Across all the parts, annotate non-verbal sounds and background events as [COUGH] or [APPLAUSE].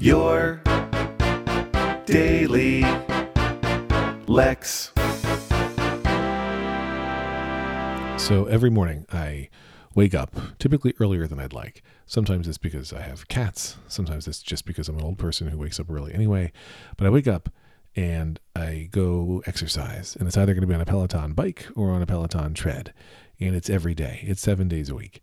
Your daily Lex. So every morning I wake up, typically earlier than I'd like. Sometimes it's because I have cats. Sometimes it's just because I'm an old person who wakes up early anyway. But I wake up and I go exercise. And it's either going to be on a Peloton bike or on a Peloton tread. And it's every day, it's seven days a week.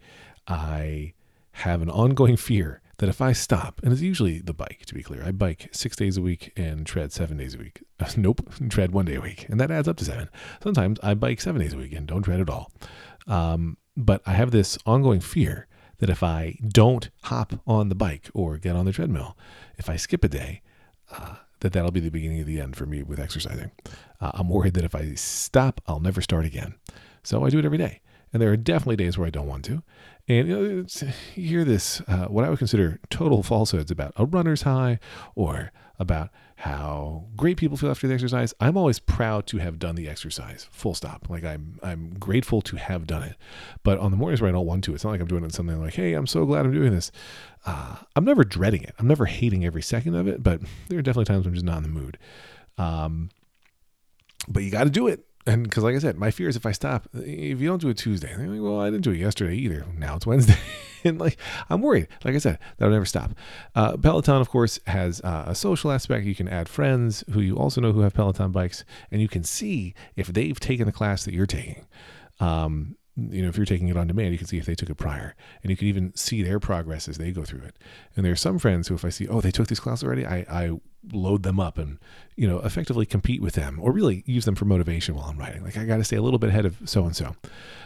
I have an ongoing [LAUGHS] fear that if I stop, and it's usually the bike, to be clear, I bike six days a week and tread seven days a week. [LAUGHS] nope, [LAUGHS] tread one day a week, and that adds up to seven. Sometimes I bike seven days a week and don't tread at all. Um, but I have this ongoing fear that if I don't hop on the bike or get on the treadmill, if I skip a day, uh, that that'll be the beginning of the end for me with exercising. Uh, I'm worried that if I stop, I'll never start again. So I do it every day. And there are definitely days where I don't want to. And you, know, you hear this, uh, what I would consider total falsehoods about a runner's high or about how great people feel after the exercise. I'm always proud to have done the exercise, full stop. Like I'm, I'm grateful to have done it. But on the mornings where I don't want to, it's not like I'm doing it something like, hey, I'm so glad I'm doing this. Uh, I'm never dreading it. I'm never hating every second of it, but there are definitely times I'm just not in the mood. Um, but you got to do it and because like i said my fear is if i stop if you don't do it tuesday like, well i didn't do it yesterday either. Now it's [LAUGHS] wednesday. And like i'm worried. Like i said that'll never stop. Uh, peloton of course has uh, a social aspect. You can add friends who you also know who have peloton bikes and you can see if they've taken the class that you're taking. Um, you know, if you're taking it on demand, you can see if they took it prior, and you can even see their progress as they go through it. And there are some friends who, if I see, oh, they took this class already, I, I load them up and you know effectively compete with them or really use them for motivation while i'm writing. Like i got to stay a little bit ahead of so and so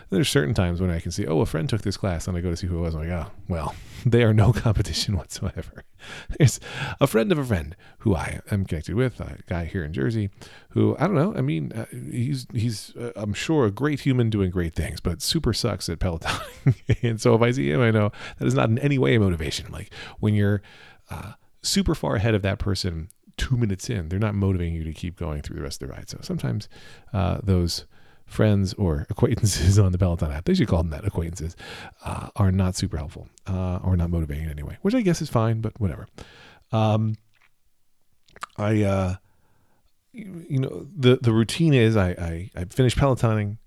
there's certain times when i can see oh a friend took this class and i go to see who it was I'm like oh well [LAUGHS] they are no [LAUGHS] competition whatsoever [LAUGHS] there's a friend of a friend who i am connected with a guy here in jersey who i don't know i mean uh, he's he's uh, i'm sure a great human doing great things but super sucks at peloton [LAUGHS] and so if i see him i know that is not in any way a motivation like when you're uh, super far ahead of that person two minutes in. They're not motivating you to keep going through the rest of the ride. So sometimes uh, those friends or [LAUGHS] acquaintances on the Peloton app, they should call them that acquaintances, uh, are not super helpful uh, or not motivating anyway, which I guess is fine, but whatever. Um, I, uh, you know, the, the routine is I, I, I finish Pelotoning,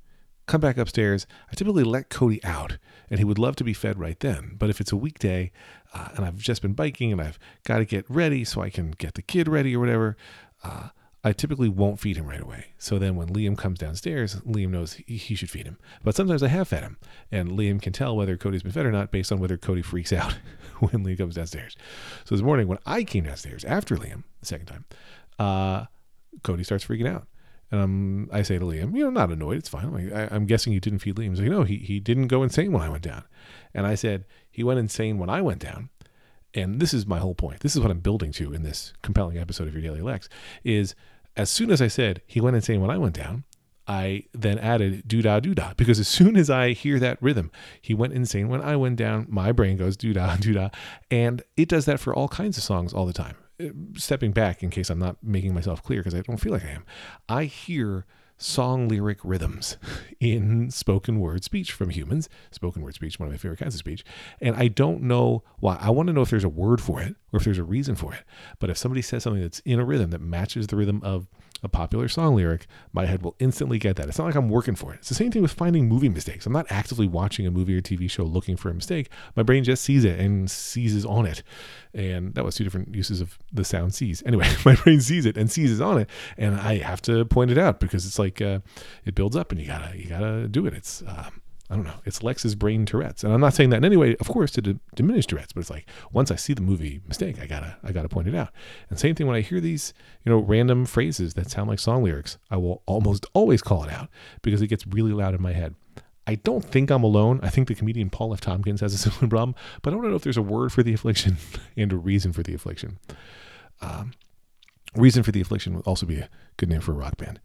come back upstairs. I typically let Cody out, and he would love to be fed right then. But if it's a weekday uh, and I've just been biking and I've got to get ready so I can get the kid ready or whatever, uh, I typically won't feed him right away. So then when Liam comes downstairs, Liam knows he, he, should feed him. But sometimes I have fed him, and Liam can tell whether Cody's been fed or not based on whether Cody freaks out [LAUGHS] when Liam comes downstairs. So this morning when I came downstairs after Liam the second time, uh, Cody starts freaking out. And I'm, I say to Liam, you know, not annoyed. It's fine. Like, I, am guessing you didn't feed Liam. He's like, no, he, he didn't go insane when I went down. And I said, he went insane when I went down. And this is my whole point. This is what I'm building to in this compelling episode of Your Daily Lex is as soon as I said he went insane when I went down, I then added doo da doo da because as soon as I hear that rhythm, he went insane when I went down. My brain goes doo da [LAUGHS] doo da, and it does that for all kinds of songs all the time uh, stepping back in case I'm not making myself clear because I don't feel like I am. I hear song lyric rhythms [LAUGHS] in spoken word speech from humans. Spoken word speech, one of my favorite kinds of speech. And I don't know why. I want to know if there's a word for it or if there's a reason for it. But if somebody says something that's in a rhythm that matches the rhythm of a popular song lyric, my head will instantly get that. It's not like I'm working for it. It's the same thing with finding movie mistakes. I'm not actively watching a movie or TV show looking for a mistake. My brain just sees it and seizes on it. And that was two different uses of the sound seize. Anyway, [LAUGHS] my brain sees it and seizes on it, and I have to point it out because it's like uh, it builds up, and you gotta you gotta do it. It's um, I don't know. It's Lex's brain Tourette's, and I'm not saying that in any way, of course, to d- diminish Tourette's. But it's like once I see the movie mistake, I gotta I gotta point it out. And same thing when I hear these you know random phrases that sound like song lyrics, I will almost always call it out because it gets really loud in my head. I don't think I'm alone. I think the comedian Paul F. Tompkins has a [LAUGHS] similar problem, but I don't know if there's a word for the affliction [LAUGHS] and a reason for the affliction. Um, reason for the affliction would also be a good name for a rock band.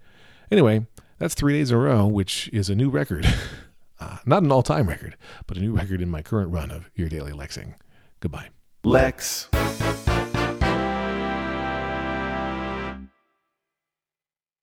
Anyway, that's three days in a row, which is a new record. [LAUGHS] Uh, not an all time record, but a new record in my current run of Your Daily Lexing. Goodbye. Lex.